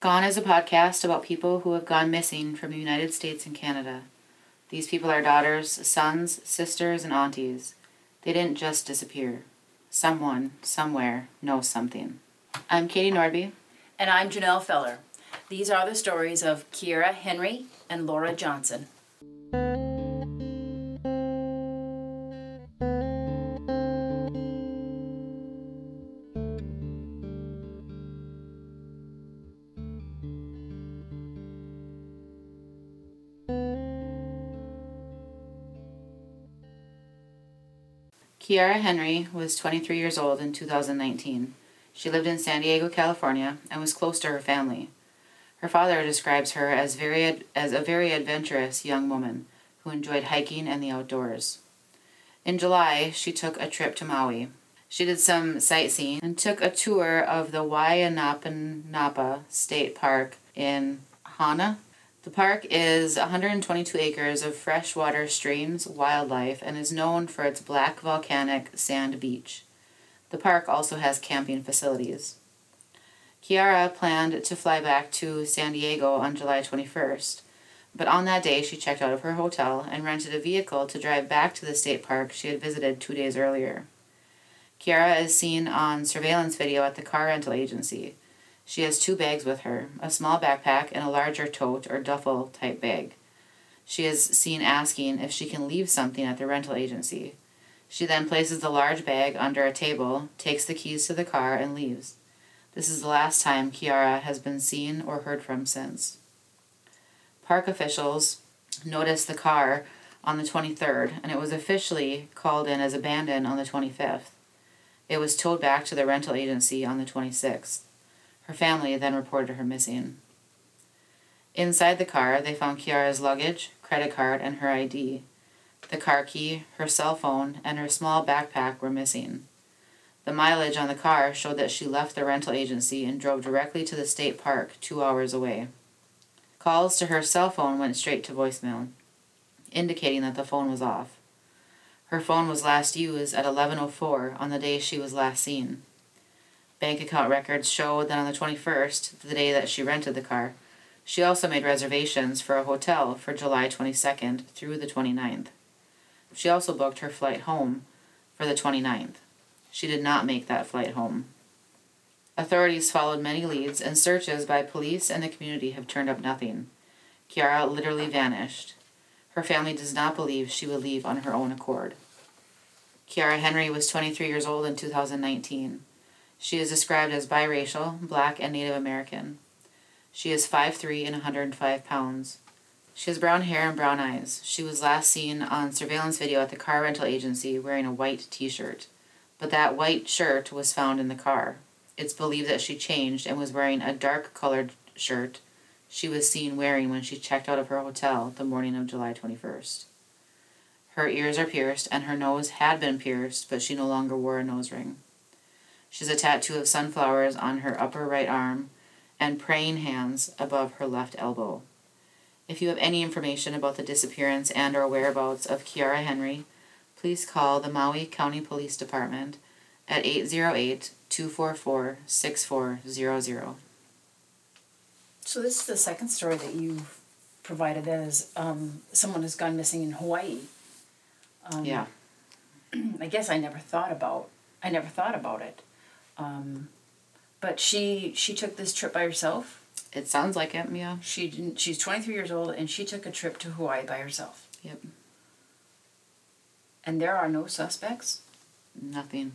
Gone is a podcast about people who have gone missing from the United States and Canada. These people are daughters, sons, sisters, and aunties. They didn't just disappear. Someone, somewhere, knows something. I'm Katie Nordby. And I'm Janelle Feller. These are the stories of Kiera Henry and Laura Johnson. Kiera Henry was 23 years old in 2019. She lived in San Diego, California, and was close to her family. Her father describes her as very as a very adventurous young woman who enjoyed hiking and the outdoors. In July, she took a trip to Maui. She did some sightseeing and took a tour of the Wayanapa State Park in Hana, the park is 122 acres of freshwater streams, wildlife, and is known for its black volcanic sand beach. The park also has camping facilities. Kiara planned to fly back to San Diego on July 21st, but on that day she checked out of her hotel and rented a vehicle to drive back to the state park she had visited two days earlier. Kiara is seen on surveillance video at the car rental agency she has two bags with her a small backpack and a larger tote or duffel type bag. She is seen asking if she can leave something at the rental agency. She then places the large bag under a table, takes the keys to the car, and leaves. This is the last time Kiera has been seen or heard from since. Park officials noticed the car on the 23rd, and it was officially called in as abandoned on the 25th. It was towed back to the rental agency on the 26th. Her family then reported her missing. Inside the car, they found Kiera's luggage, credit card, and her ID. The car key, her cell phone, and her small backpack were missing. The mileage on the car showed that she left the rental agency and drove directly to the state park two hours away. Calls to her cell phone went straight to voicemail, indicating that the phone was off. Her phone was last used at 11:04 on the day she was last seen. Bank account records show that on the 21st, the day that she rented the car, she also made reservations for a hotel for July 22nd through the 29th. She also booked her flight home for the 29th. She did not make that flight home. Authorities followed many leads, and searches by police and the community have turned up nothing. Kiera literally vanished. Her family does not believe she would leave on her own accord. Kiera Henry was 23 years old in 2019. She is described as biracial, black, and Native American. She is 5'3 and 105 pounds. She has brown hair and brown eyes. She was last seen on surveillance video at the car rental agency wearing a white t shirt, but that white shirt was found in the car. It's believed that she changed and was wearing a dark colored shirt she was seen wearing when she checked out of her hotel the morning of July 21st. Her ears are pierced and her nose had been pierced, but she no longer wore a nose ring. She has a tattoo of sunflowers on her upper right arm and praying hands above her left elbow. If you have any information about the disappearance and or whereabouts of Kiara Henry, please call the Maui County Police Department at 808-244-6400. So this is the second story that you've provided as um, someone has gone missing in Hawaii. Um, yeah. I guess I never thought about I never thought about it. Um, but she she took this trip by herself. It sounds like it, yeah. She didn't. She's twenty three years old, and she took a trip to Hawaii by herself. Yep. And there are no suspects. Nothing.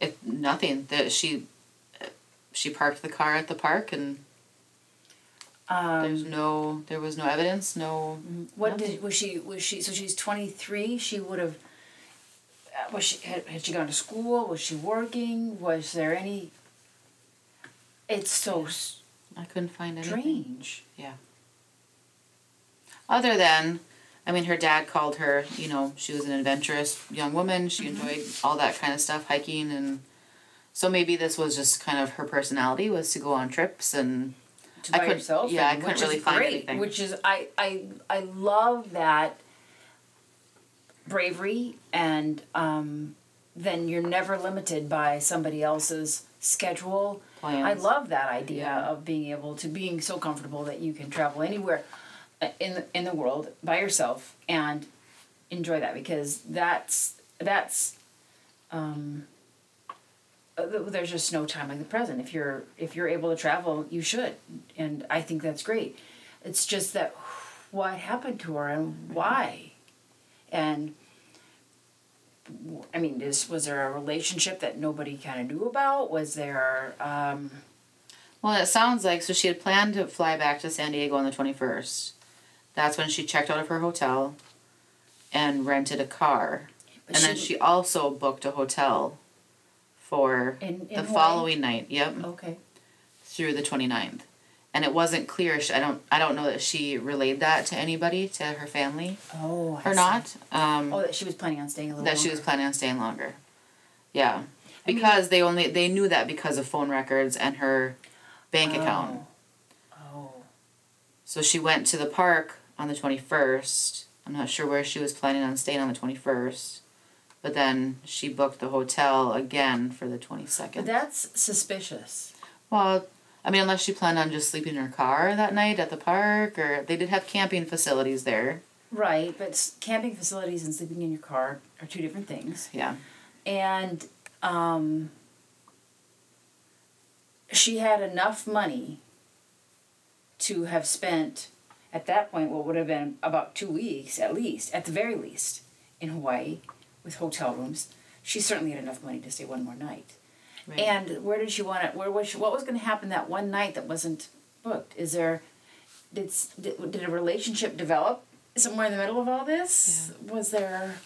It, nothing that she she parked the car at the park and um, there's no there was no evidence no what nothing. did was she was she so she's 23 she would have was she had, had she gone to school? Was she working? Was there any? It's so. I couldn't find anything. Strange. Yeah. Other than, I mean, her dad called her. You know, she was an adventurous young woman. She mm-hmm. enjoyed all that kind of stuff, hiking, and so maybe this was just kind of her personality was to go on trips and. To I could, yeah, I couldn't really find great, anything. Which is I I I love that bravery and um, then you're never limited by somebody else's schedule plans. I love that idea Yeah. of being able to being so comfortable that you can travel anywhere uh, in the, in the world by yourself and enjoy that because that's that's um, uh, there's just no time like the present. If you're if you're able to travel, you should, and I think that's great. It's just that what happened to her and why, and I mean, is was there a relationship that nobody kind of knew about? Was there? Um, Well, it sounds like so she had planned to fly back to San Diego on the 21st. That's when she checked out of her hotel and rented a car. but and then she also booked a hotel for in, in the Hawaii? following night. Yep, Okay. through the 29th. And it wasn't clear. I don't. I don't know that she relayed that to anybody, to her family, Oh. I or see. not. Um, Oh, that she was planning on staying a little. that she was longer. planning on staying longer. Yeah, I mean- because they only they knew that because of phone records and her bank account. Oh. So she went to the park on the 21st. I'm not sure where she was planning on staying on the 21st. But then she booked the hotel again for the 22nd. But that's suspicious. well, I mean, unless she planned on just sleeping in her car that night at the park, or they did have camping facilities there. Right, but camping facilities and sleeping in your car are two different things. Yeah. And um, she had enough money to have spent, at that point, what would have been about two weeks at least, at the very least, in Hawaii with hotel rooms. She certainly had enough money to stay one more night. Right. And where did she want it? Where was she, what was going to happen that one night that wasn't booked? Is there did, did did a relationship develop somewhere in the middle of all this? Was there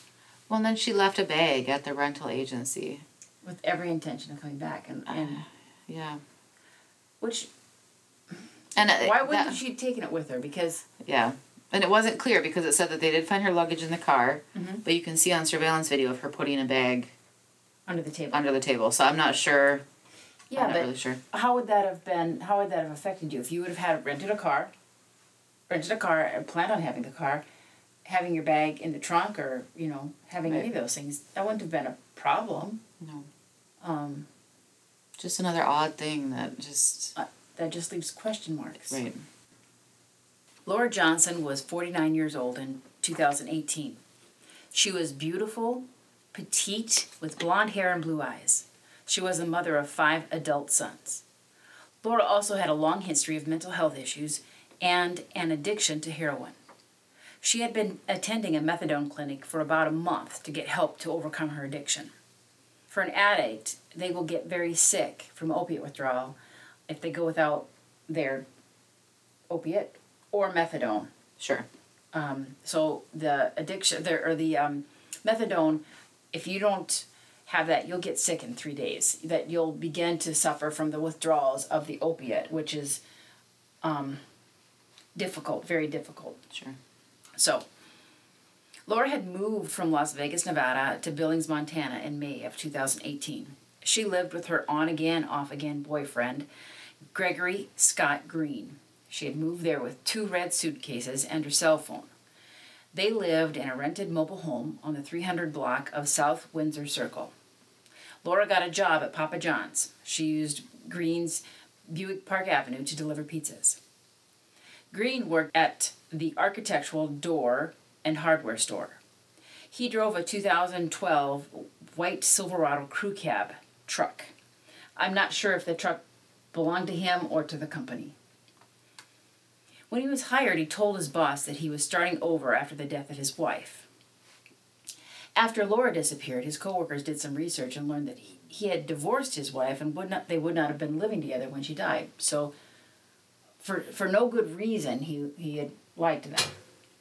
well, and then she left a bag at the rental agency. with every intention of coming back and, and Yeah. which And uh, why wouldn't that- she have taken it with her? Because Yeah. And it wasn't clear because it said that they did find her luggage in the car, Mhm. but you can see on surveillance video of her putting a bag under the table. under the table. So I'm not sure. yeah, I'm but really sure. how would that have been? How would that have affected you if you would have had rented a car, rented a car, and planned on having the car, having your bag in the trunk, or you know having any of those things? That wouldn't have been a problem. No. Um, Just another odd thing that just that just leaves question marks. right. Laura Johnson was 49 years old in 2018. She was beautiful, petite, with blonde hair and blue eyes. She was the mother of five adult sons. Laura also had a long history of mental health issues and an addiction to heroin. She had been attending a methadone clinic for about a month to get help to overcome her addiction. For an addict, they will get very sick from opiate withdrawal if they go without their opiate or methadone. Sure. Um, so the addiction there or the um, methadone, if you don't have that, you'll get sick in three days. That you'll begin to suffer from the withdrawals of the opiate, which is um, difficult, very difficult. Sure. So, Laura had moved from Las Vegas, Nevada to Billings, Montana in May of 2018. She lived with her on again, off again boyfriend, Gregory Scott Green. She had moved there with two red suitcases and her cell phone. They lived in a rented mobile home on the 300 block of South Windsor Circle. Laura got a job at Papa John's. She used Green's Buick Park Avenue to deliver pizzas. Green worked at the architectural door and hardware store. He drove a 2012 white Silverado crew cab truck. I'm not sure if the truck belonged to him or to the company. When he was hired, he told his boss that he was starting over after the death of his wife. After Laura disappeared, his coworkers did some research and learned that he, he had divorced his wife and would not they would not have been living together when she died. So for for no good reason he he had lied to them,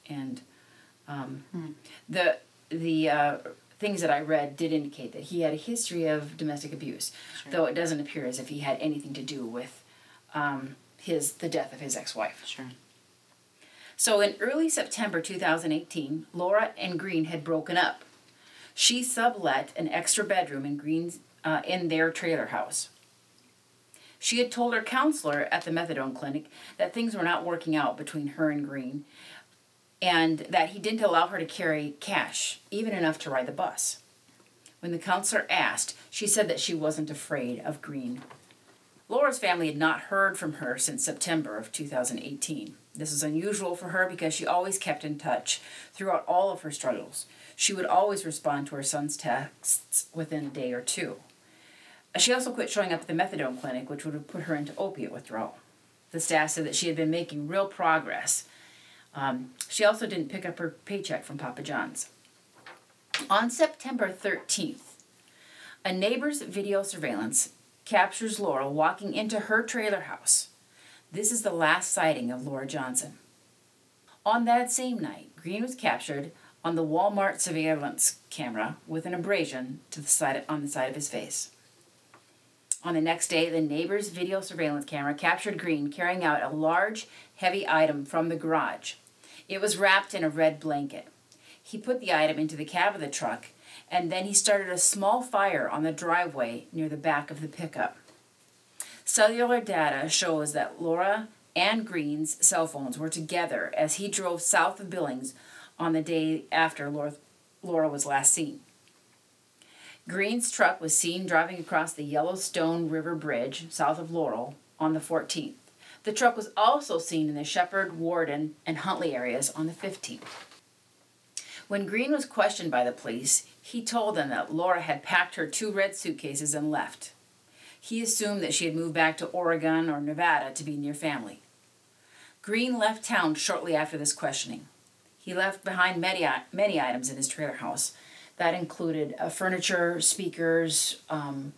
and um, the the uh, things that I read did indicate that he had a history of domestic abuse, Sure. though it doesn't appear as if he had anything to do with um, his the death of his ex wife. Sure. So in early September 2018, Laura and Green had broken up. She sublet an extra bedroom in Green's uh, in their trailer house. She had told her counselor at the methadone clinic that things were not working out between her and Green, and that he didn't allow her to carry cash, even enough to ride the bus. When the counselor asked, she said that she wasn't afraid of Green. Laura's family had not heard from her since September of 2018. This was unusual for her because she always kept in touch throughout all of her struggles. She would always respond to her son's texts within a day or two. She also quit showing up at the methadone clinic, which would have put her into opiate withdrawal. The staff said that she had been making real progress. Um, she also didn't pick up her paycheck from Papa John's. On September 13th, a neighbor's video surveillance captures Laura walking into her trailer house. This is the last sighting of Laura Johnson. On that same night, Green was captured on the Walmart surveillance camera with an abrasion to the side on the side of his face. On the next day, the neighbor's video surveillance camera captured Green carrying out a large, heavy item from the garage. It was wrapped in a red blanket. He put the item into the cab of the truck, and then he started a small fire on the driveway near the back of the pickup. Cellular data shows that Laura and Green's cell phones were together as he drove south of Billings on the day after Laura, was last seen. Green's truck was seen driving across the Yellowstone River Bridge south of Laurel on the 14th. The truck was also seen in the Shepherd, Worden, and Huntley areas on the 15th. When Green was questioned by the police, he told them that Laura had packed her two red suitcases and left. He assumed that she had moved back to Oregon or Nevada to be near family. Green left town shortly after this questioning. He left behind many, many items in his trailer house, that included uh, furniture, speakers, um,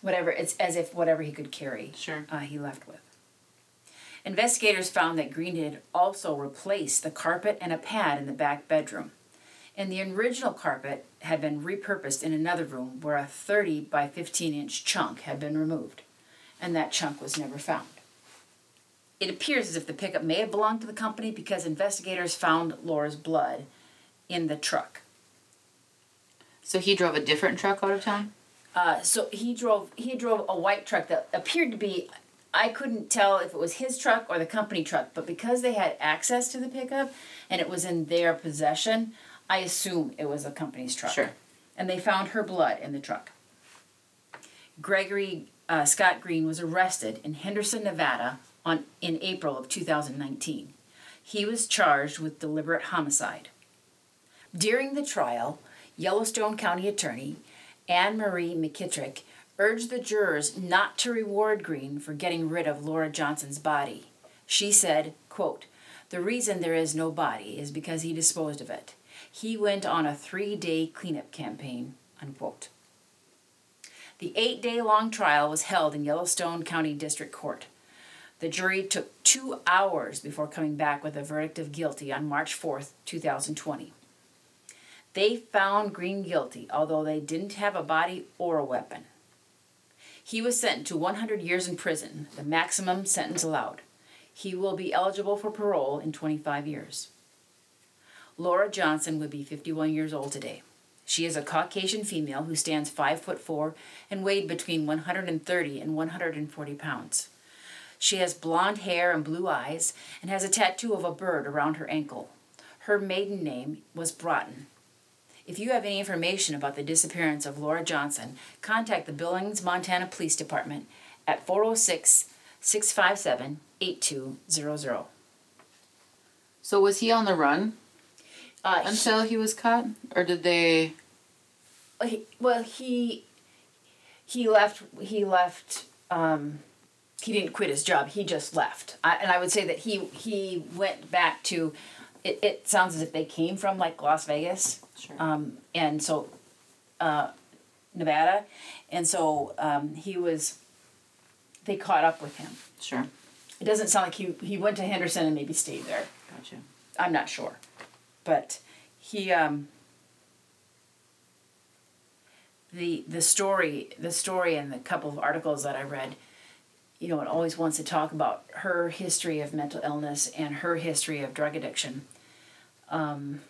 whatever. It's as if whatever he could carry. Sure. Uh, he left with. Investigators found that Green had also replaced the carpet and a pad in the back bedroom. And the original carpet had been repurposed in another room where a 30 by 15 inch chunk had been removed. And that chunk was never found. It appears as if the pickup may have belonged to the company because investigators found Laura's blood in the truck. So he drove a different truck out of town? Uh, so he drove he drove a white truck that appeared to be I couldn't tell if it was his truck or the company truck, but because they had access to the pickup and it was in their possession, I assume it was a company's truck. Sure. And they found her blood in the truck. Gregory uh, Scott Green was arrested in Henderson, Nevada, on in April of 2019. He was charged with deliberate homicide. During the trial, Yellowstone County Attorney Anne Marie McKittrick urged the jurors not to reward Green for getting rid of Laura Johnson's body. She said, quote, The reason there is no body is because he disposed of it. He went on a three day cleanup campaign. Unquote. The eight day long trial was held in Yellowstone County District Court. The jury took two hours before coming back with a verdict of guilty on March 4, 2020. They found Green guilty, although they didn't have a body or a weapon. He was sentenced to 100 years in prison, the maximum sentence allowed. He will be eligible for parole in 25 years. Laura Johnson would be 51 years old today. She is a Caucasian female who stands 5 foot 4 and weighed between 130 and 140 pounds. She has blonde hair and blue eyes and has a tattoo of a bird around her ankle. Her maiden name was Broughton. If you have any information about the disappearance of Laura Johnson, contact the Billings, Montana Police Department at 406 657 8200. So was he on the run Uh, until he was caught? Or did they. he, well, he he left. He left. Um, he didn't quit his job. He just left. I, and I would say that he he went back to. It, it sounds as if they came from like Las Vegas, Sure. um, and so uh, Nevada, and so um, he was. They caught up with him. Sure. It doesn't sound like he he went to Henderson and maybe stayed there. Gotcha. I'm not sure, but he um, the the story the story and the couple of articles that I read, you know, it always wants to talk about her history of mental illness and her history of drug addiction. Um,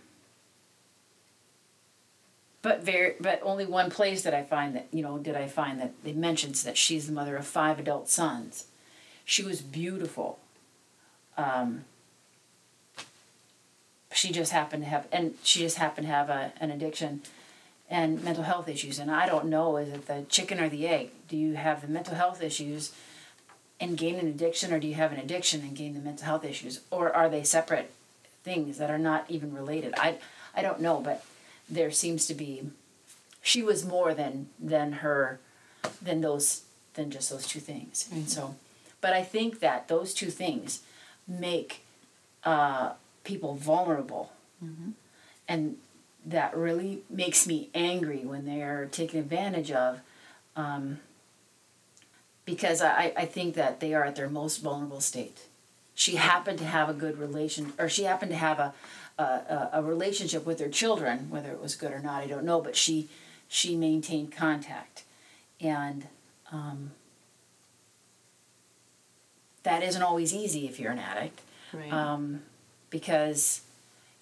but very but only one place that I find that you know did I find that it mentions that she's the mother of five adult sons. She was beautiful. Um, she just happened to have and she just happened to have a, an addiction and mental health issues. And I don't know is it the chicken or the egg? Do you have the mental health issues and gain an addiction, or do you have an addiction and gain the mental health issues, or are they separate things that are not even related? I I don't know, but there seems to be. She was more than than her, than those than just those two things. And so, but I think that those two things make uh, people vulnerable, and that really makes me angry when they are taken advantage of. Um, because I, I think that they are at their most vulnerable state. She happened to have a good relation, or she happened to have a, a, a, a relationship with her children, whether it was good or not, I don't know, but she, she maintained contact. And um, that isn't always easy if you're an addict Right. um, because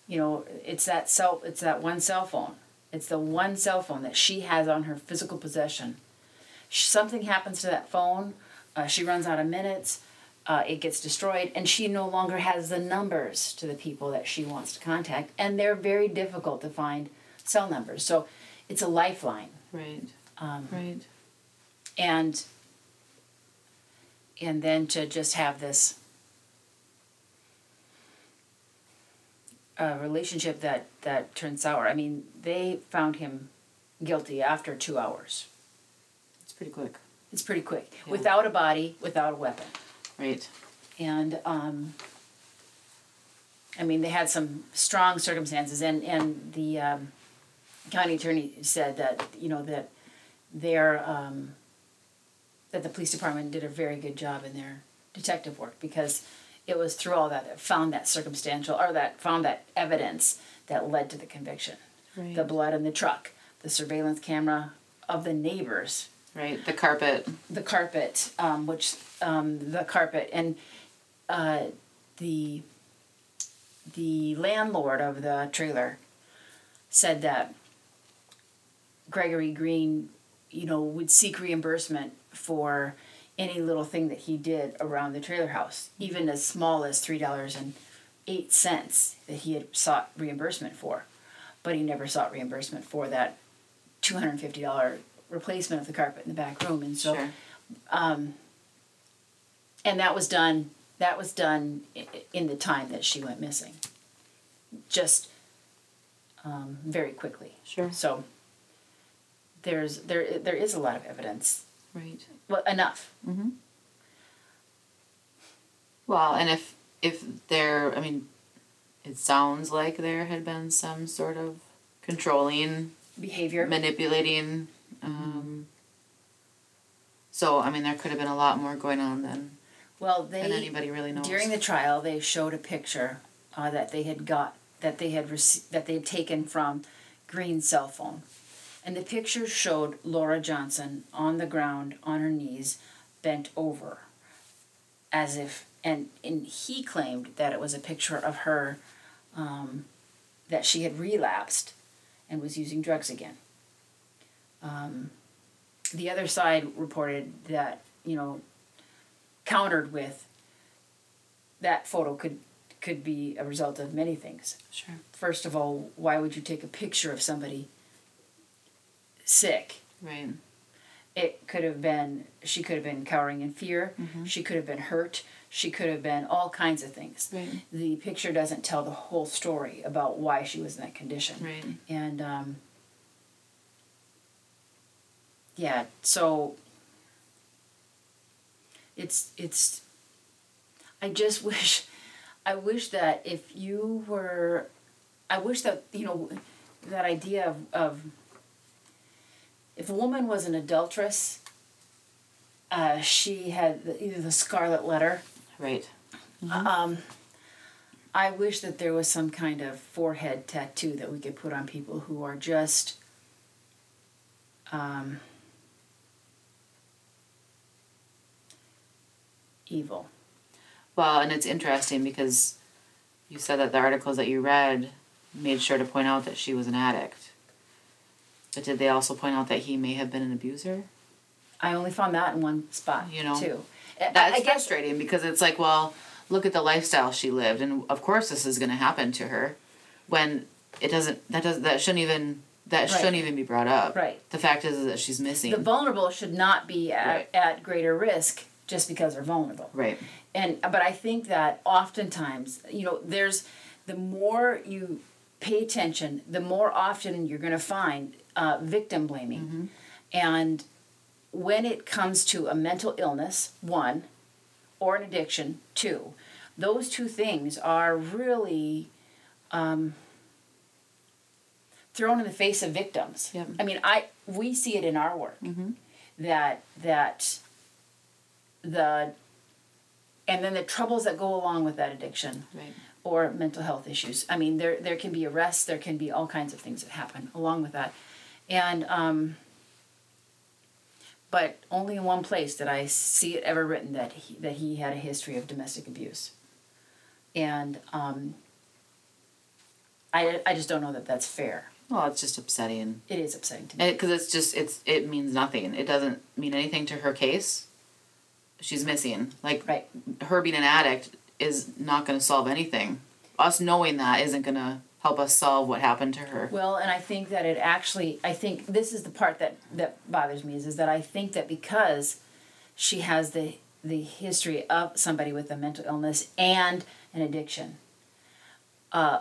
you know it's that cell it's that one cell phone it's the one cell phone that she has on her physical possession Sh- something happens to that phone uh, she runs out of minutes uh, it gets destroyed and she no longer has the numbers to the people that she wants to contact and they're very difficult to find cell numbers so it's a lifeline right. um, Right. and and then to just have this uh, relationship that that turned sour. I mean, they found him guilty after two hours. It's pretty quick. It's pretty quick, Yeah. without a body, without a weapon, Right. and um, I mean, they had some strong circumstances, and and the um, county attorney said that you know that their um, that the police department did a very good job in their detective work because it was through all that that found that circumstantial or that found that evidence that led to the conviction. Right. The blood in the truck, the surveillance camera of the neighbors, right. The carpet. the carpet, um, which um, the carpet and uh, the the landlord of the trailer said that Gregory Green, you know, would seek reimbursement for any little thing that he did around the trailer house, even as small as three dollars and eight cents that he had sought reimbursement for, but he never sought reimbursement for that two hundred and fifty dollar replacement of the carpet in the back room, and so sure. and that was done that was done in the time that she went missing just um, very quickly Sure. so there's there there is a lot of evidence Right. well enough Well, and if if there, I mean, it sounds like there had been some sort of controlling, behavior manipulating. Um, so I mean, there could have been a lot more going on than well than they anybody really knows. during the trial they showed a picture uh, that they had got that they had rece- that they had taken from green's cell phone and the picture showed laura johnson on the ground on her knees bent over as if and and he claimed that it was a picture of her um, that she had relapsed and was using drugs again um, the other side reported that you know countered with that photo could could be a result of many things. sure. First of all, why would you take a picture of somebody sick? Right. It could have been she could have been cowering in fear. She could have been hurt. She could have been all kinds of things. Right. The picture doesn't tell the whole story about why she was in that condition. Right. And um, yeah, so it's it's I just wish I wish that if you were I wish that you know that idea of, of if a woman was an adulteress uh, she had the, either the scarlet letter Right. um, I wish that there was some kind of forehead tattoo that we could put on people who are just um, evil. Well, and it's interesting because you said that the articles that you read made sure to point out that she was an addict. But did they also point out that he may have been an abuser? I only found that in one spot, You know, too. That's I guess frustrating because it's like, well, look at the lifestyle she lived, and of course this is going to happen to her, when it doesn't. That does that shouldn't even that Right. shouldn't even be brought up. Right. The fact is, that she's missing. The vulnerable should not be at, Right. at greater risk just because they're vulnerable. right. and but I think that oftentimes, you know, there's the more you pay attention, the more often you're going to find uh, victim blaming, and when it comes to a mental illness, one, or an addiction, two, those two things are really um, thrown in the face of victims. Yep. I mean, I we see it in our work that that the and then the troubles that go along with that addiction Right. or mental health issues. I mean, there there can be arrests, there can be all kinds of things that happen along with that, and um, but only in one place did I see it ever written that he, that he had a history of domestic abuse, and um, I I just don't know that that's fair. Well, it's just upsetting. It is upsetting to me. Because it's just it's it means nothing. It doesn't mean anything to her case. She's missing. Like Right. her being an addict is not going to solve anything. Us knowing that isn't going to help us solve what happened to her. Well, and I think that it actually, I think this is the part that that bothers me is, is that I think that because she has the the history of somebody with a mental illness and an addiction, uh,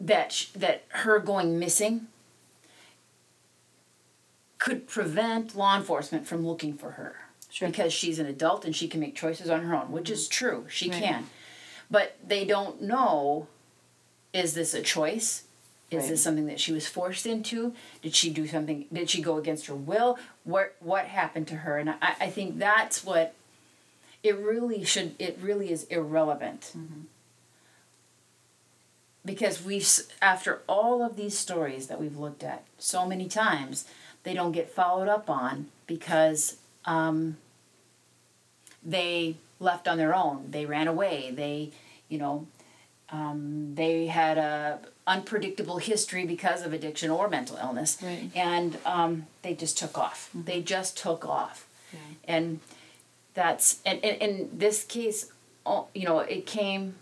that sh- that her going missing could prevent law enforcement from looking for her Sure. because she's an adult and she can make choices on her own, which is true. She Right. can, but they don't know is this a choice? Is Right. this something that she was forced into? Did she do something? Did she go against her will? What what happened to her? And I, I think that's what it really should. It really is irrelevant. Because we've after all of these stories that we've looked at so many times, they don't get followed up on because um, they left on their own. They ran away. They, you know, um, they had a unpredictable history because of addiction or mental illness, Right. and um, they just took off. They just took off, Yeah. and that's and, in this case, oh, you know, it came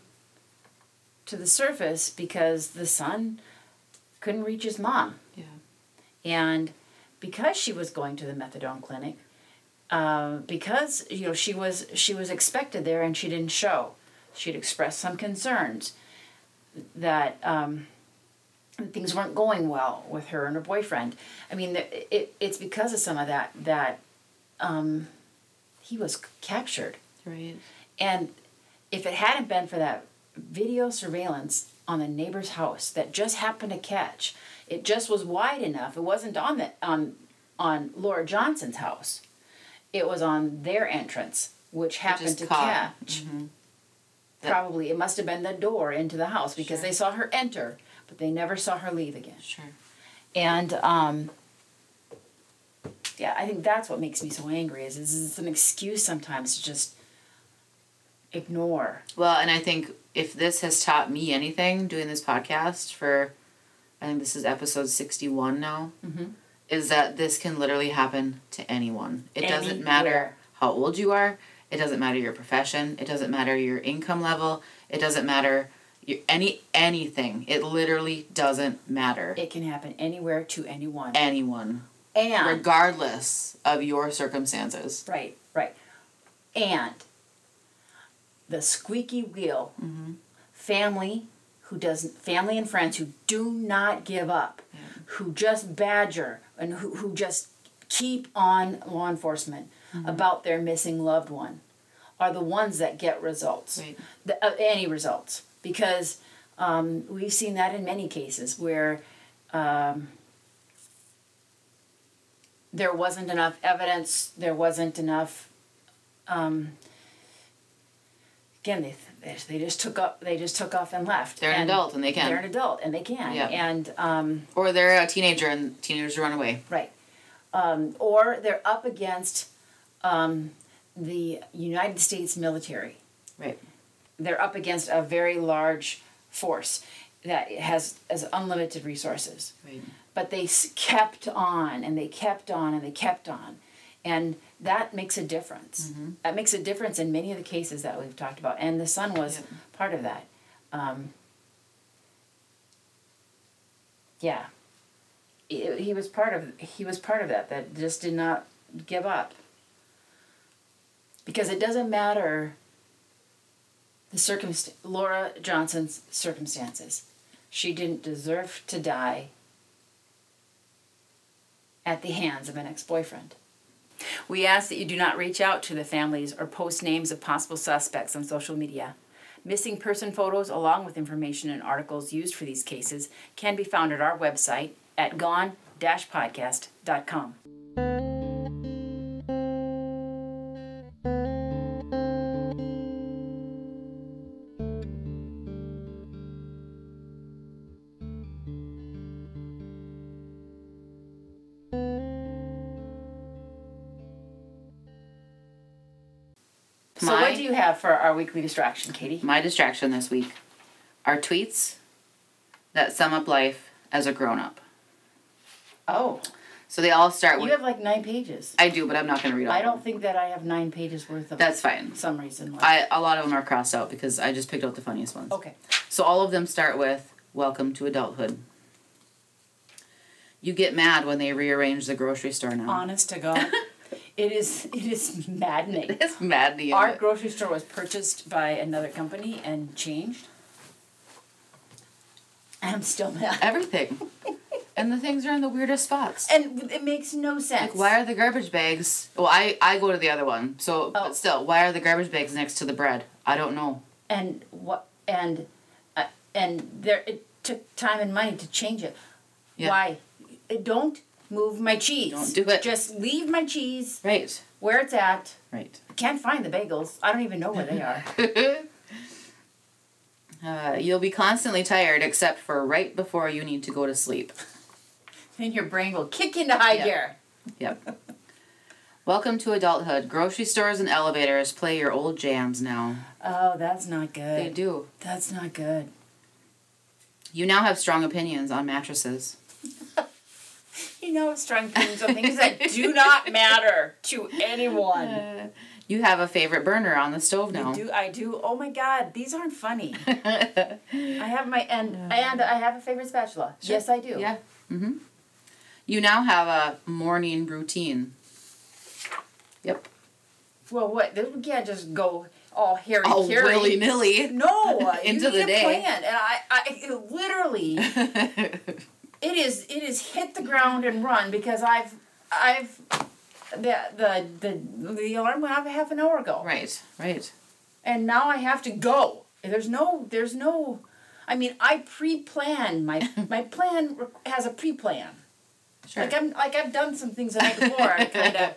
to the surface because the son couldn't reach his mom, Yeah. and because she was going to the methadone clinic, uh, because you know she was she was expected there and she didn't show. She'd expressed some concerns that um, things weren't going well with her and her boyfriend. I mean, it, it it's because of some of that that um, he was captured. Right. And if it hadn't been for that video surveillance on the neighbor's house that just happened to catch, it just was wide enough. It wasn't on the on on Laura Johnson's house. It was on their entrance, which happened to caught. catch. That- Probably it must have been the door into the house because Sure. they saw her enter, but they never saw her leave again. Sure. And um, yeah, I think that's what makes me so angry. Is, is it's an excuse sometimes to just ignore. Well, and I think if this has taught me anything doing this podcast for, I think this is episode 61 now, Mhm. is that this can literally happen to anyone. It doesn't matter how old you are, it doesn't matter your profession, it doesn't matter your income level, it doesn't matter your, any anything. It literally doesn't matter. It can happen anywhere to anyone. anyone, And regardless of your circumstances. right, right, and the squeaky wheel, Mm-hmm. family who doesn't, family and friends who do not give up, who just badger and who who just keep on law enforcement Mm-hmm. about their missing loved one, are the ones that get results. Right. the, uh, any results because um, we've seen that in many cases where um, there wasn't enough evidence, there wasn't enough. Um, again, they, they they just took up they just took off and left. They're an And adult and they can. They're an adult and they can. Yeah. And um, Or they're a teenager and teenagers run away. Right. Um, or they're up against um, the United States military. Right. They're up against a very large force that has, has unlimited resources. Right. But they kept on and they kept on and they kept on. And that makes a difference. That makes a difference in many of the cases that we've talked about. And the son was part of that. Um, yeah. he was part of he was part of that that just did not give up because it doesn't matter the circumst- Laura Johnson's circumstances. She didn't deserve to die at the hands of an ex-boyfriend. We ask that you do not reach out to the families or post names of possible suspects on social media. Missing person photos, along with information and articles used for these cases, can be found at our website at gone-podcast.com. our weekly distraction, Katie? My distraction this week are tweets that sum up life as a grown up. Oh, So they all start with. you have like nine pages. I do, but I'm not going to read all. I don't them. think that I have nine pages worth of That's fine. summaries in life. I a lot of them are crossed out because I just picked out the funniest ones. okay. So all of them start with "Welcome to adulthood." You get mad when they rearrange the grocery store now. Honest to God, it is it is maddening. It's maddening. Our grocery store was purchased by another company and changed. And I'm still mad. Everything. and the things are in the weirdest spots. And it makes no sense. Like, why are the garbage bags? Well, I, I go to the other one. So, Oh. but still, why are the garbage bags next to the bread? I don't know. and what and uh, and there it took time and money to change it. Yeah. Why? Don't move my cheese. Don't do it. Just leave my cheese Right. where it's at. Right. Can't find the bagels. I don't even know where they are. uh, you'll be constantly tired except for right before you need to go to sleep. then your brain will kick into high Yeah. gear. Yep. Welcome to adulthood. Grocery stores and elevators play your old jams now. Oh, that's not good. They do. That's not good. You now have strong opinions on mattresses. You know, strong opinions on things that do not matter to anyone. Uh, you have a favorite burner on the stove now. I do. I do. Oh my God, these aren't funny. I have my and and I have a favorite spatula. Sure. Yes, I do. Yeah. Mm-hmm. You now have a morning routine. Yep. Well, what? We can't just go all hairy carry. willy nilly. No, Into you the need day. a plan, and I, I literally, it is, it is hit the ground and run because I've, I've, the the the the alarm went off a half an hour ago, right. Right. and now I have to go. There's no, there's no, I mean, I pre-plan my my plan has a pre-plan. Sure. Like I'm like I've done some things the night before. I kind of,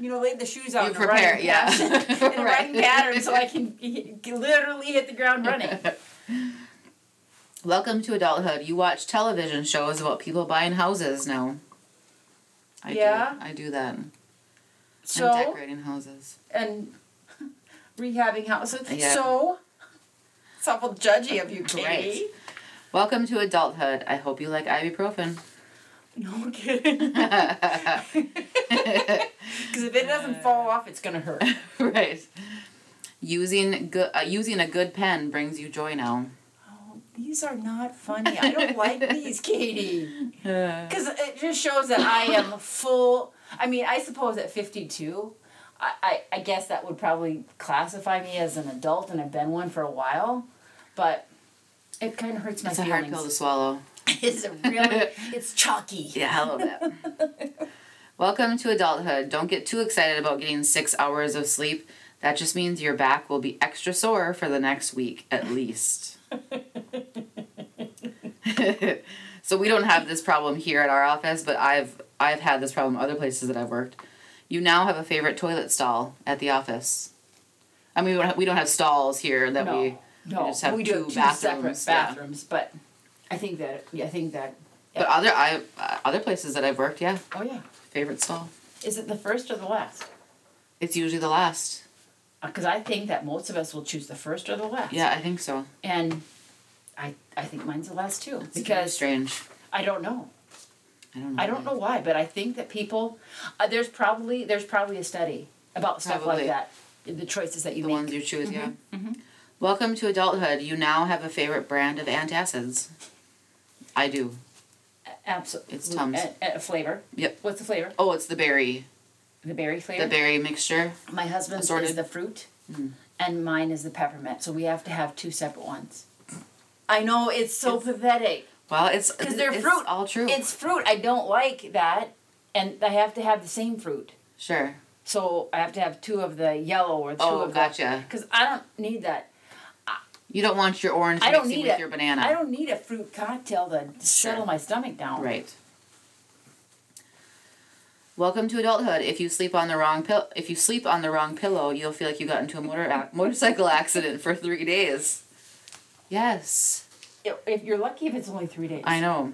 you know, laid the shoes out You in prepare, yeah. in a Right. running pattern, so I can, can literally hit the ground running. Welcome to adulthood. You watch television shows about people buying houses now. I Yeah. do. I do that. So I'm decorating houses. and rehabbing houses. Yeah. So it's awful judgy of you, Katie. Right. Welcome to adulthood. I hope you like ibuprofen. No kidding. Because if it doesn't fall off, it's gonna hurt. right. Using good uh, using a good pen brings you joy now. These are not funny. I don't like these, Katie. Because it just shows that I am full. I mean, I suppose at 52, I, I, I guess that would probably classify me as an adult and I've been one for a while. But it kind of hurts my it's a feelings. hard pill to swallow. it's a really, it's chalky. Yeah, I love that. Welcome to adulthood. Don't get too excited about getting six hours of sleep. That just means your back will be extra sore for the next week at least. so we don't have this problem here at our office, but I've I've had this problem other places that I've worked. You now have a favorite toilet stall at the office. I mean, we don't have, we don't have stalls here that no, we. no, just have we two do two bathrooms, separate yeah. bathrooms, but I think that, yeah, I think that, But other I uh, other places that I've worked, yeah, oh yeah. favorite stall. Is it the first or the last? It's usually the last. Because I think that most of us will choose the first or the last. Yeah, I think so. And I, I think mine's the last too. It's because strange. I don't know. I don't know. I don't know why, but I think that people, uh, there's probably there's probably a study about stuff Probably. like that, the choices that you The make. ones you choose, yeah. mhm. Welcome to adulthood. You now have a favorite brand of antacids. I do. Absolutely. It's Tums. A, a flavor. Yep. What's the flavor? Oh, it's the berry, The berry flavor. the berry mixture. My husband's Assorted. is the fruit, Mm. and mine is the peppermint. So we have to have two separate ones. I know it's so pathetic Well, it's because they're it's fruit. All true. It's fruit. I don't like that, and I have to have the same fruit. sure. So I have to have two of the yellow or two Oh, of gotcha. Because I don't need that. You don't want your orange I don't mixing need with it. your banana. I don't need a fruit cocktail to settle my stomach down. Right. Welcome to adulthood. If you sleep on the wrong pill, if you sleep on the wrong pillow, you'll feel like you got into a motor ac- motorcycle accident for three days. Yes, If- you're lucky, if it's only three days. I know.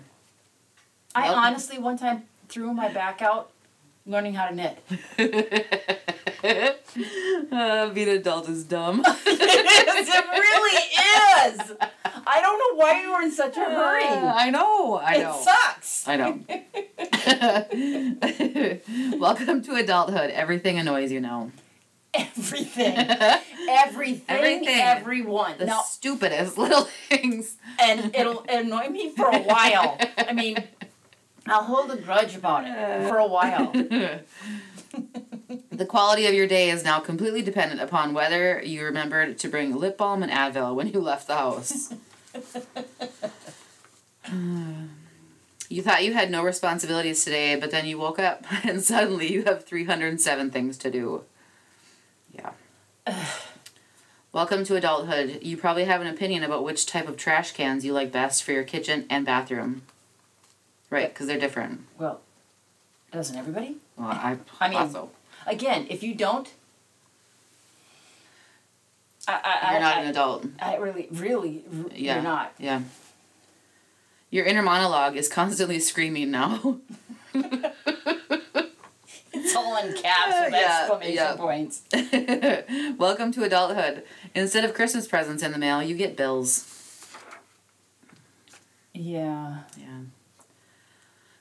I Well- honestly one time threw my back out learning how to knit. uh, being an adult is dumb. it really is. I don't know why you were in such a hurry. I know. I know. It sucks. I know. Welcome to adulthood. Everything annoys you now. Everything. Everything. Everything. Everyone. The now, stupidest little things. and it'll annoy me for a while. I mean, I'll hold a grudge about it for a while. The quality of your day is now completely dependent upon whether you remembered to bring lip balm and Advil when you left the house. you thought you had no responsibilities today, but then you woke up and suddenly you have 307 things to do. Welcome to adulthood. You probably have an opinion about which type of trash cans you like best for your kitchen and bathroom. Right, because they're different. Well, doesn't everybody? Well, I, I mean, thought so. Again, if you don't, I, I, You're not an adult. I really, really, r- Yeah. you're not. Yeah. Your inner monologue is constantly screaming now. It's all in caps with Yeah, exclamation yeah. points. Welcome to adulthood. Instead of Christmas presents in the mail, you get bills. Yeah. Yeah.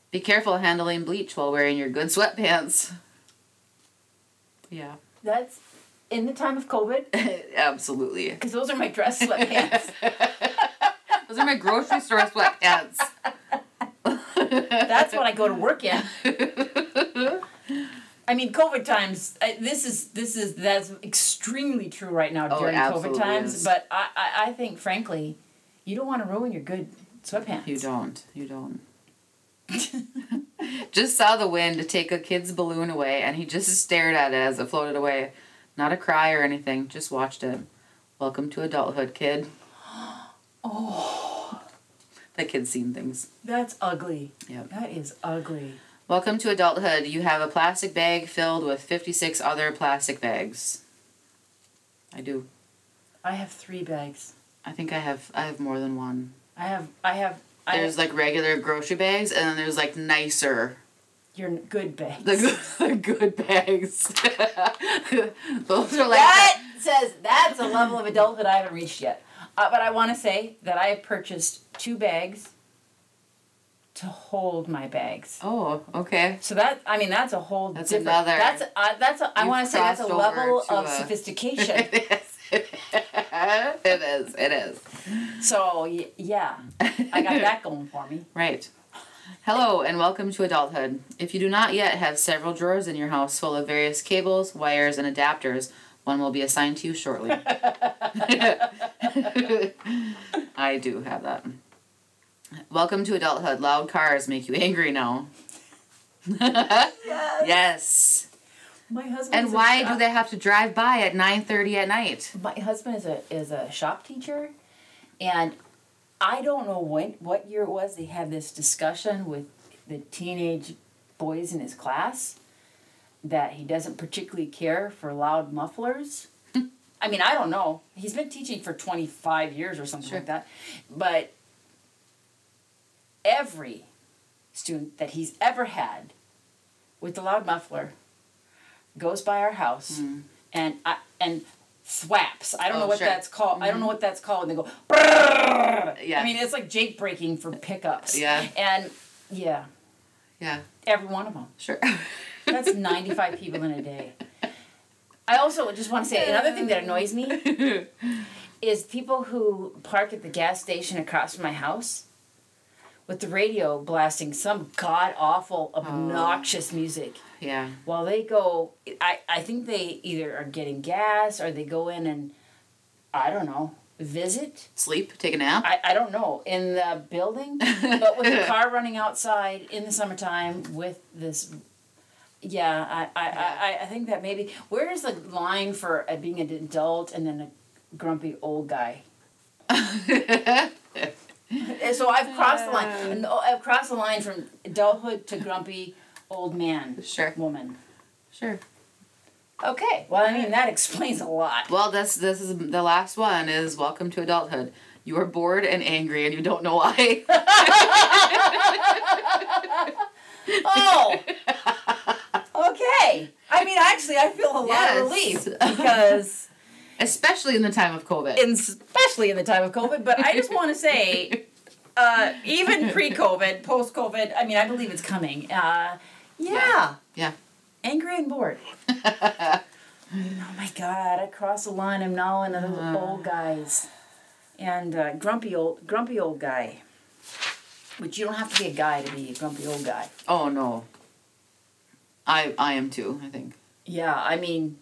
Be careful handling bleach while wearing your good sweatpants. Yeah. That's in the time of COVID, Absolutely. because those are my dress sweatpants. Those are my grocery store sweatpants. That's what I go to work in. I mean, COVID times. I, this is this is that's extremely true right now Oh, during COVID times. is. But I, I, I think, frankly, you don't want to ruin your good sweatpants. You don't. You don't. just saw the wind take a kid's balloon away and he just stared at it as it floated away. Not a cry or anything, just watched it. Welcome to adulthood, kid. Oh, That kid's seen things. that's ugly. Yep. That is ugly. Welcome to adulthood. You have a plastic bag filled with 56 other plastic bags. I do. I have three bags. I think I have I have more than one. I have I have I There's like regular grocery bags and then there's like nicer your good bags. the good, the good bags. Those are like that says that's a level of adulthood I haven't reached yet. Uh, but I want to say that I have purchased two bags to hold my bags. Oh, okay. So that I mean that's a whole That's different. another- That's uh, that's a, I want to say that's a level of a- sophistication. it is. It is. It is. so yeah, I got that going for me. Right. Hello and welcome to adulthood. If you do not yet have several drawers in your house full of various cables, wires, and adapters, one will be assigned to you shortly. I do have that. Welcome to adulthood. Loud cars make you angry now. yes. My husband. And why shop- do they have to drive by at 9:30 at night? My husband is a is a shop teacher, and I don't know when what year it was they had this discussion with the teenage boys in his class that he doesn't particularly care for loud mufflers. I mean, I don't know. He's been teaching for 25 years or something Sure. like that. But every student that he's ever had with the loud muffler goes by our house and I, and thwaps. I don't Oh, know what sure. Mm-hmm. that's called. I don't know what that's called. And they go. "Brrrr." Yeah. I mean, it's like Jake braking for pickups. Yeah. And yeah, Yeah, every one of them. sure. That's 95 people in a day. I also just want to say another thing that annoys me is people who park at the gas station across from my house with the radio blasting some god awful obnoxious music. Yeah. while they go I, I think they either are getting gas or they go in and i don't know visit? Sleep, take a nap. i, I don't know. In the building but with the car running outside in the summertime with this yeah i i, I, I think that maybe where is the line for uh, being an adult and then a grumpy old guy And so i've crossed the line and oh, i've crossed the line from adulthood to grumpy old man Sure. woman sure. okay well i mean that explains a lot Well, this this is the last one. Is welcome to adulthood. You are bored and angry, and you don't know why. oh okay i mean actually i feel a lot Yes. of relief because Especially in the time of COVID. in, especially in the time of COVID. But I just want to say, uh, even pre-COVID, post-COVID, I mean, I believe it's coming. Uh, yeah, yeah. angry and bored. Oh my God! I crossed the line. I'm now into the old guys, and uh, grumpy old grumpy old guy. But you don't have to be a guy to be a grumpy old guy. oh no. I I am too. I think. Yeah, I mean,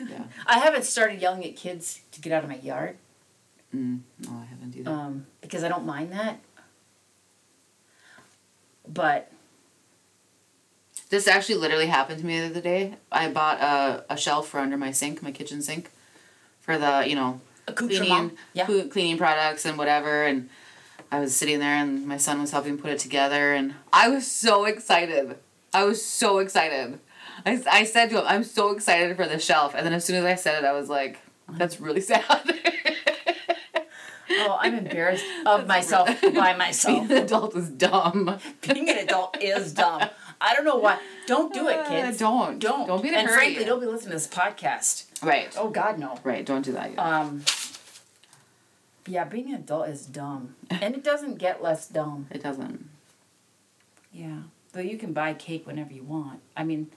Yeah. I haven't started yelling at kids to get out of my yard. Mm, no, I haven't either. um, because I don't mind that. But This actually literally happened to me the other day. I bought a, a shelf for under my sink, my kitchen sink, for the you know cleaning yeah, cleaning products and whatever. And I was sitting there, and my son was helping put it together, and I was so excited. I was so excited. I, I said to him, "I'm so excited for the shelf," and then as soon as I said it, I was like, "That's really sad." oh, I'm embarrassed of myself by myself. Being an adult is dumb. Being an adult is dumb. I don't know why. Don't do it, Uh, kids. don't. Don't. Don't be in a and hurry. frankly, don't be listening to this podcast. Right. Oh God, no. Right. Don't do that. Yet. Um. Yeah, being an adult is dumb, and it doesn't get less dumb. it doesn't. Yeah, though you can buy cake whenever you want. I mean,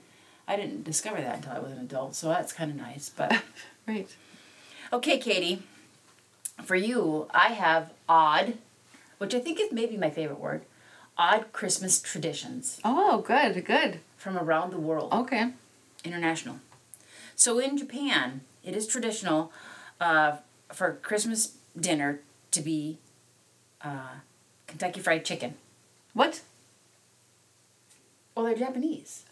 I didn't discover that until I was an adult, so that's kind of nice. But Right. Okay, Katie. For you, I have odd, which I think is maybe my favorite word, odd Christmas traditions Oh, good. Good. from around the world, Okay. international. So in Japan, it is traditional uh, for Christmas dinner to be uh, Kentucky Fried Chicken. What? Well, they're Japanese,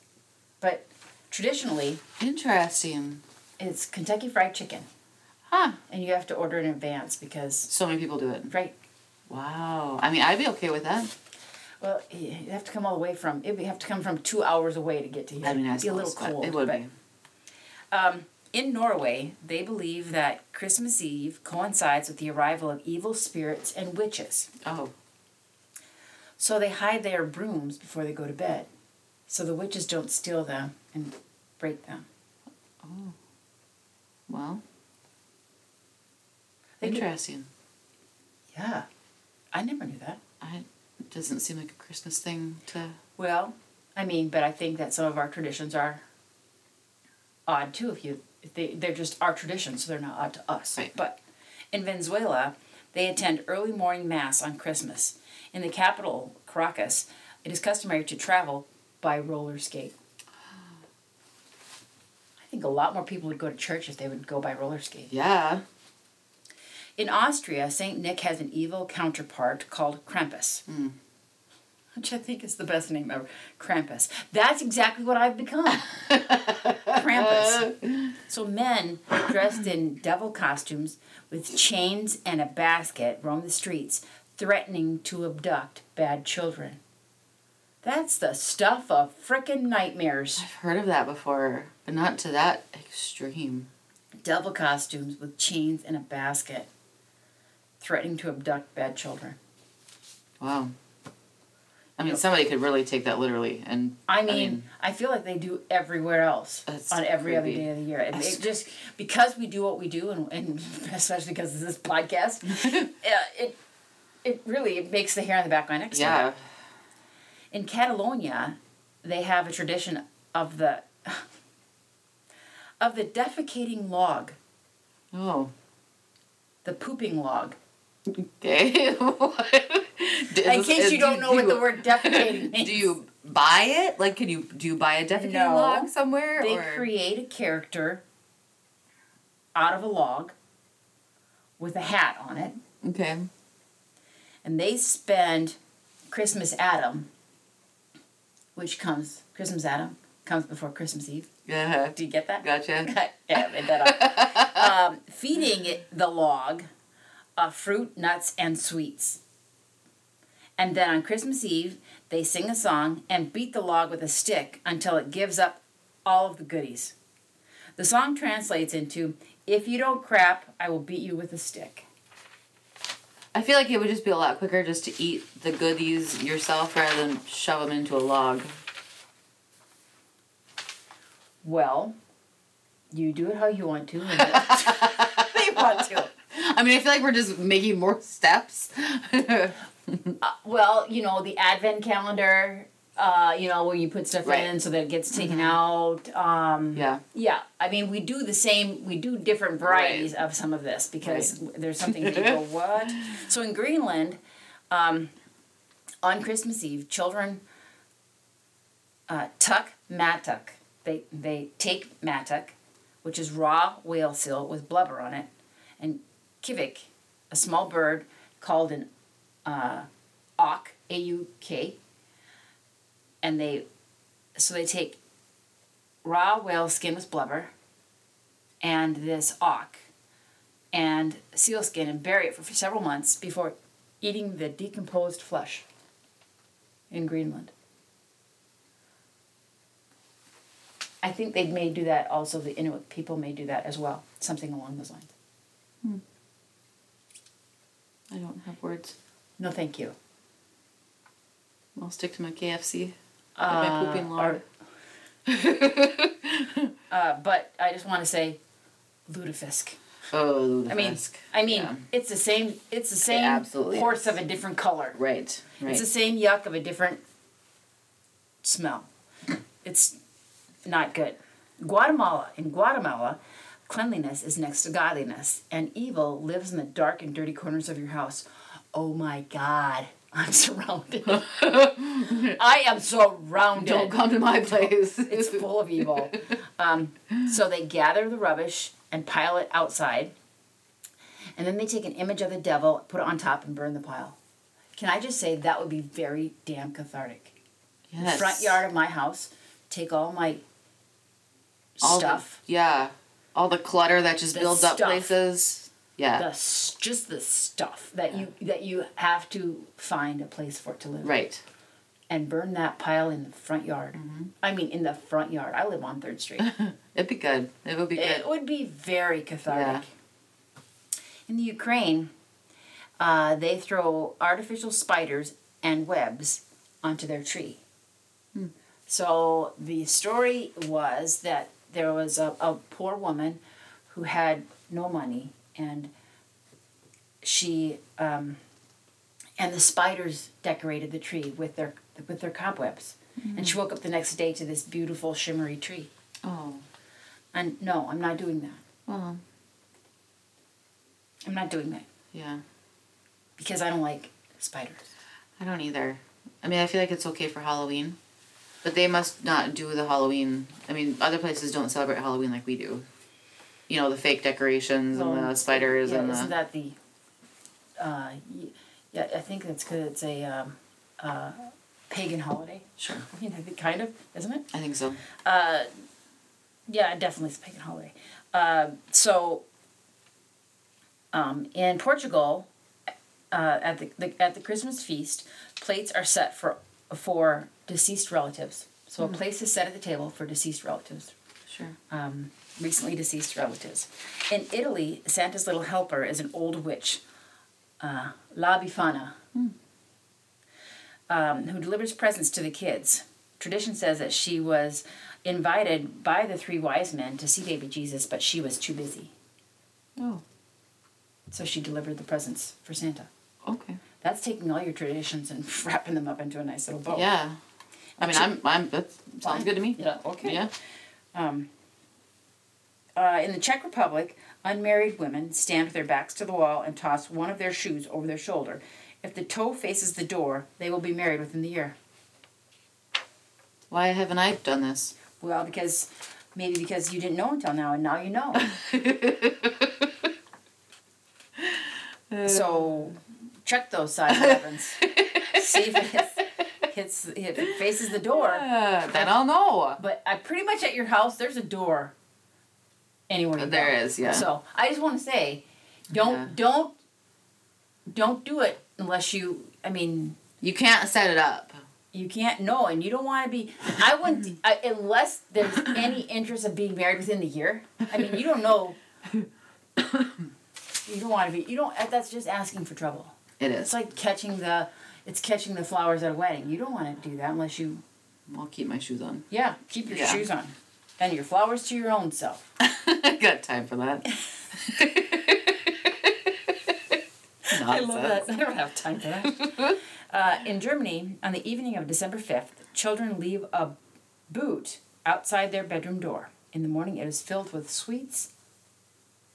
but traditionally Interesting. it's Kentucky Fried Chicken, Huh. and you have to order in advance because So many people do it. right Wow. I mean, I'd be okay with that. Well, you have to come all the way from. It would have to come from two hours away to get to here. I mean, I It'd be a little cold. It would but, be. Um, in Norway, they believe that Christmas Eve coincides with the arrival of evil spirits and witches. Oh. So they hide their brooms before they go to bed, so the witches don't steal them and break them. Oh, well. They do- Interesting. Yeah, I never knew that. I. It doesn't seem like a Christmas thing to. Well, I mean, but I think that some of our traditions are odd too. If you, if they, they're just our traditions, so they're not odd to us. Right. But in Venezuela, they attend early morning mass on Christmas. In the capital, Caracas, it is customary to travel by roller skate. I think a lot more people would go to church if they would go by roller skate. Yeah. In Austria, Saint Nick has an evil counterpart called Krampus. Mm. Which I think is the best name ever. Krampus. That's exactly what I've become. Krampus. So men dressed in devil costumes with chains and a basket roam the streets, threatening to abduct bad children. That's the stuff of frickin' nightmares. I've heard of that before, but not to that extreme. Devil costumes with chains and a basket, threatening to abduct bad children. Wow. I mean, somebody could really take that literally, and I mean, I, feel like they do everywhere else on every other day of the year. It, it just because we do what we do, and, and especially because of this podcast, uh, it it really it makes the hair on the back of my neck stand yeah, up. In Catalonia, they have a tradition of the of the defecating log, oh, the pooping log. okay? In case you don't know what the word defecating means. Do you buy it? Like, can you do you buy a defecating No. log somewhere? They or? create a character out of a log with a hat on it, Okay. and they spend Christmas Adam, which comes Christmas Adam comes before Christmas Eve. Yeah. Do you get that? Gotcha. yeah, made that up. um, feeding it the log uh, fruit, nuts, and sweets. And then on Christmas Eve, they sing a song and beat the log with a stick until it gives up all of the goodies. The song translates into If you don't crap, I will beat you with a stick. I feel like it would just be a lot quicker just to eat the goodies yourself rather than shove them into a log. Well, you do it how you want to. You want to. I mean, I feel like we're just making more steps. Uh, well, you know, the advent calendar, uh, you know, where you put stuff Right. in so that it gets taken out. Um, yeah. yeah, I mean, we do the same, we do different varieties of some of this because there's something that you go, what? So in Greenland, um, on Christmas Eve, children uh, tuck matuk. They, they take matuk, which is raw whale seal with blubber on it, and kivik, a small bird called an uh, auk, A U K, and they so they take raw whale skin with blubber and this auk and seal skin and bury it for, for several months before eating the decomposed flesh in Greenland. I think they may do that also, the Inuit people may do that as well, something along those lines. Hmm. I don't have words. No, thank you. I'll stick to my KFC. Uh, my pooping lard. Uh, but I just want to say, lutefisk. oh, I mean. I mean, Yeah. it's the same. It's the same absolutely horse is. of a different color. right, right. It's the same yuck of a different smell. It's not good. Guatemala. In Guatemala, cleanliness is next to godliness, and evil lives in the dark and dirty corners of your house. Oh my God. I'm surrounded. I am surrounded. don't come to my place. It's full of evil. Um, so they gather the rubbish and pile it outside. And then they take an image of the devil, put it on top, and burn the pile. Can I just say that would be very damn cathartic? yes. Front yard of my house, take all my All the- stuff, yeah. All the clutter that just The builds up stuff. places. Yeah. the just the stuff that you that you have to find a place for it to live. right. And burn that pile in the front yard. Mm-hmm. I mean, in the front yard. I live on Third Street. It'd be good. It would be good. It would be very cathartic. In the Ukraine, uh, they throw artificial spiders and webs onto their tree. So the story was that there was a, a poor woman who had no money and she um, and the spiders decorated the tree with their with their cobwebs. And she woke up the next day to this beautiful shimmery tree. oh. And no, I'm not doing that. Well, I'm not doing that yeah. because I don't like spiders. I don't either. I mean, I feel like it's okay for Halloween, but they must not do the Halloween. I mean, other places don't celebrate Halloween like we do. You know, the fake decorations and the spiders yeah, and isn't the. that the? Uh, yeah, I think it's because it's a um, uh, pagan holiday. Sure. I mean, I think kind of, isn't it? I think so. Uh, yeah, definitely it's a pagan holiday. Uh, so, um, in Portugal, uh, at the, the at the Christmas feast, plates are set for for deceased relatives. So a place is set at the table for deceased relatives. Sure. um, recently deceased relatives. In Italy, Santa's little helper is an old witch, uh, La Befana, um, who delivers presents to the kids. Tradition says that she was invited by the three wise men to see baby Jesus, but she was too busy. Oh. So she delivered the presents for Santa. Okay. That's taking all your traditions and wrapping them up into a nice little bow. Yeah. I mean, I'm. I'm. That sounds good to me. Yeah, okay. Yeah. Um, uh, in the Czech Republic, unmarried women stand with their backs to the wall and toss one of their shoes over their shoulder If the toe faces the door, they will be married within the year. Why haven't I done this? Well, because maybe because you didn't know until now, and now you know. so check those side weapons. See if it hits, it faces the door. Uh, then I'll know. But I pretty much at your house there's a door. Anywhere you There is, yeah. So I just want to say, don't Yeah. don't don't do it unless you. I mean, You can't set it up. you can't know, and you don't want to be. I wouldn't I, unless there's any interest of being married within the year. I mean, you don't know. You don't want to be. You don't. That's just asking for trouble. It It's like catching the. It's catching the flowers at a wedding. You don't want to do that unless you. I'll keep my shoes on. Yeah, keep your Yeah. shoes on, and your flowers to your own self. I got time for that. I love that. I don't have time for that. uh, in Germany, on the evening of December 5th, children leave a boot outside their bedroom door. In the morning, it is filled with sweets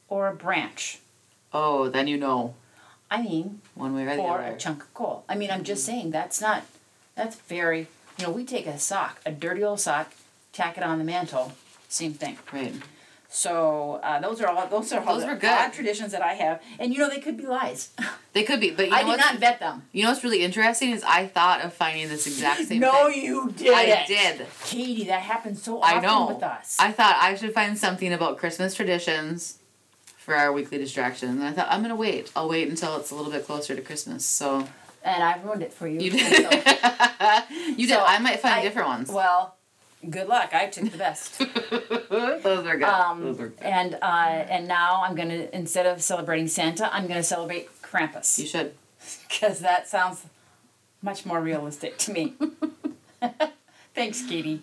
or a branch. Oh, then you know I mean, one way or the or other. a chunk of coal. I mean, I'm just saying that's not, that's very, you know, we take a sock, a dirty old sock, tack it on the mantle, same thing. Right. So uh, those are all those are all Those the were good. odd traditions that I have, and you know they could be lies. They could be, but you know I did what's not vet them. you know what's really interesting is I thought of finding this exact same thing. no, thing. you did. I did. Katie. That happens so I often know. with us. I thought I should find something about Christmas traditions for our weekly distraction. And I thought I'm gonna wait. I'll wait until it's a little bit closer to Christmas. So and I ruined it for you. you did. so- you did. so I might find I- different ones. well, good luck. I took the best. Those are good. Um, Those are good. and uh, and now I'm gonna instead of celebrating Santa, I'm gonna celebrate Krampus You should. because that sounds much more realistic to me. Thanks, Katie.